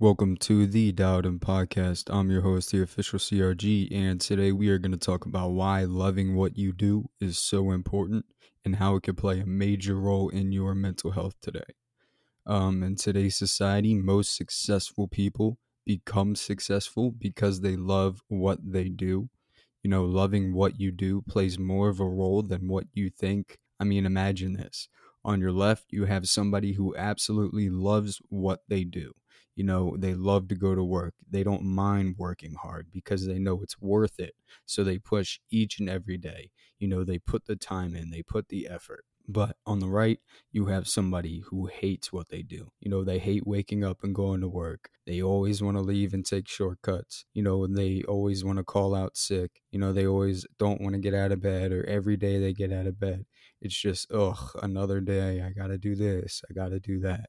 Welcome to the Dowden Podcast. I'm your host, the official CRG, and today we are going to talk about why loving what you do is so important and how it can play a major role in your mental health today. Um, in today's society, most successful people become successful because they love what they do. You know, loving what you do plays more of a role than what you think. I mean, imagine this. On your left, you have somebody who absolutely loves what they do you know they love to go to work they don't mind working hard because they know it's worth it so they push each and every day you know they put the time in they put the effort but on the right you have somebody who hates what they do you know they hate waking up and going to work they always want to leave and take shortcuts you know they always want to call out sick you know they always don't want to get out of bed or every day they get out of bed it's just ugh another day i gotta do this i gotta do that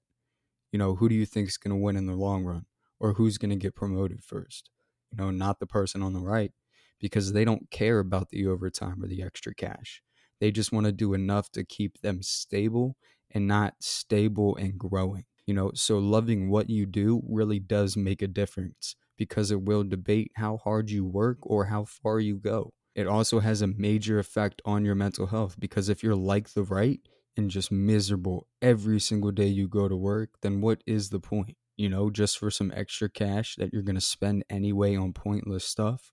you know, who do you think is going to win in the long run or who's going to get promoted first? You know, not the person on the right because they don't care about the overtime or the extra cash. They just want to do enough to keep them stable and not stable and growing. You know, so loving what you do really does make a difference because it will debate how hard you work or how far you go. It also has a major effect on your mental health because if you're like the right, and just miserable every single day you go to work, then what is the point? You know, just for some extra cash that you're going to spend anyway on pointless stuff?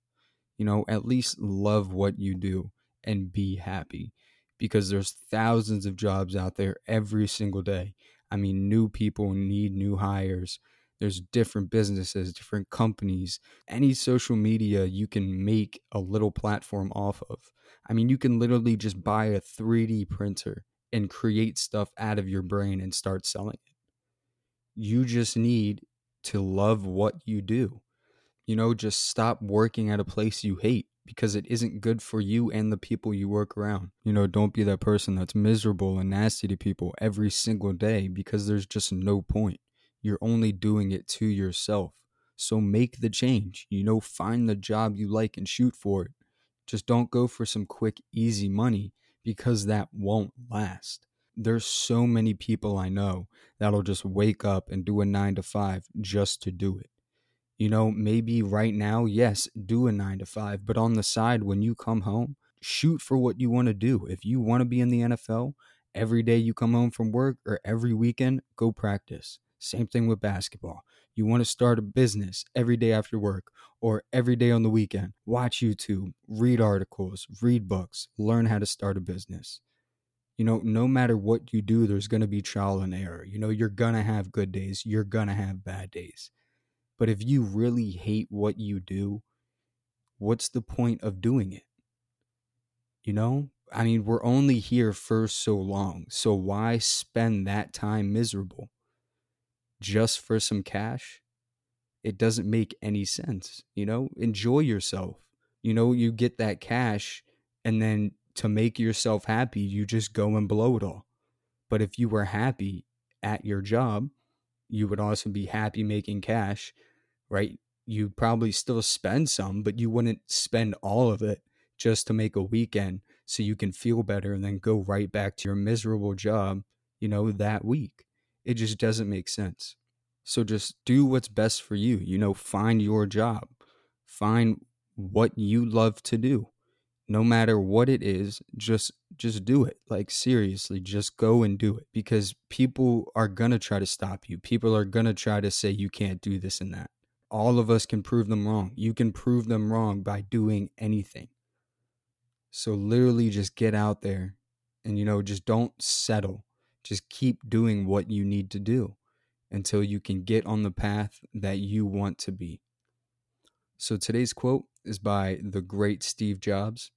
You know, at least love what you do and be happy because there's thousands of jobs out there every single day. I mean, new people need new hires. There's different businesses, different companies. Any social media you can make a little platform off of. I mean, you can literally just buy a 3D printer and create stuff out of your brain and start selling it. You just need to love what you do. You know, just stop working at a place you hate because it isn't good for you and the people you work around. You know, don't be that person that's miserable and nasty to people every single day because there's just no point. You're only doing it to yourself. So make the change. You know, find the job you like and shoot for it. Just don't go for some quick, easy money because that won't last. There's so many people I know that'll just wake up and do a nine to five just to do it. You know, maybe right now, yes, do a nine to five, but on the side, when you come home, shoot for what you want to do. If you want to be in the NFL, every day you come home from work or every weekend, go practice. Same thing with basketball. You want to start a business every day after work or every day on the weekend. Watch YouTube, read articles, read books, learn how to start a business. You know, no matter what you do, there's going to be trial and error. You know, you're going to have good days, you're going to have bad days. But if you really hate what you do, what's the point of doing it? You know, I mean, we're only here for so long. So why spend that time miserable? Just for some cash, it doesn't make any sense. You know, enjoy yourself. You know, you get that cash, and then to make yourself happy, you just go and blow it all. But if you were happy at your job, you would also be happy making cash, right? You'd probably still spend some, but you wouldn't spend all of it just to make a weekend so you can feel better and then go right back to your miserable job, you know, that week. It just doesn't make sense. So just do what's best for you. You know, find your job, find what you love to do. No matter what it is, just just do it. Like seriously, just go and do it because people are going to try to stop you. People are going to try to say you can't do this and that. All of us can prove them wrong. You can prove them wrong by doing anything. So literally just get out there and you know, just don't settle just keep doing what you need to do until you can get on the path that you want to be. So today's quote is by the great Steve Jobs.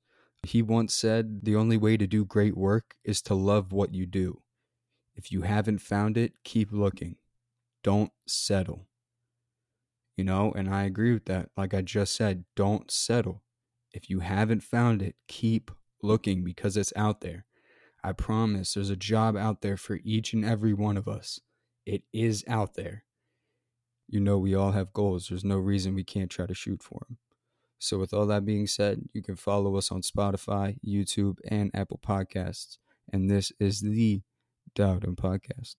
He once said, The only way to do great work is to love what you do. If you haven't found it, keep looking. Don't settle. You know, and I agree with that. Like I just said, don't settle. If you haven't found it, keep looking because it's out there. I promise there's a job out there for each and every one of us. It is out there. You know, we all have goals. There's no reason we can't try to shoot for them. So, with all that being said, you can follow us on Spotify, YouTube, and Apple Podcasts. And this is the Dowden Podcast.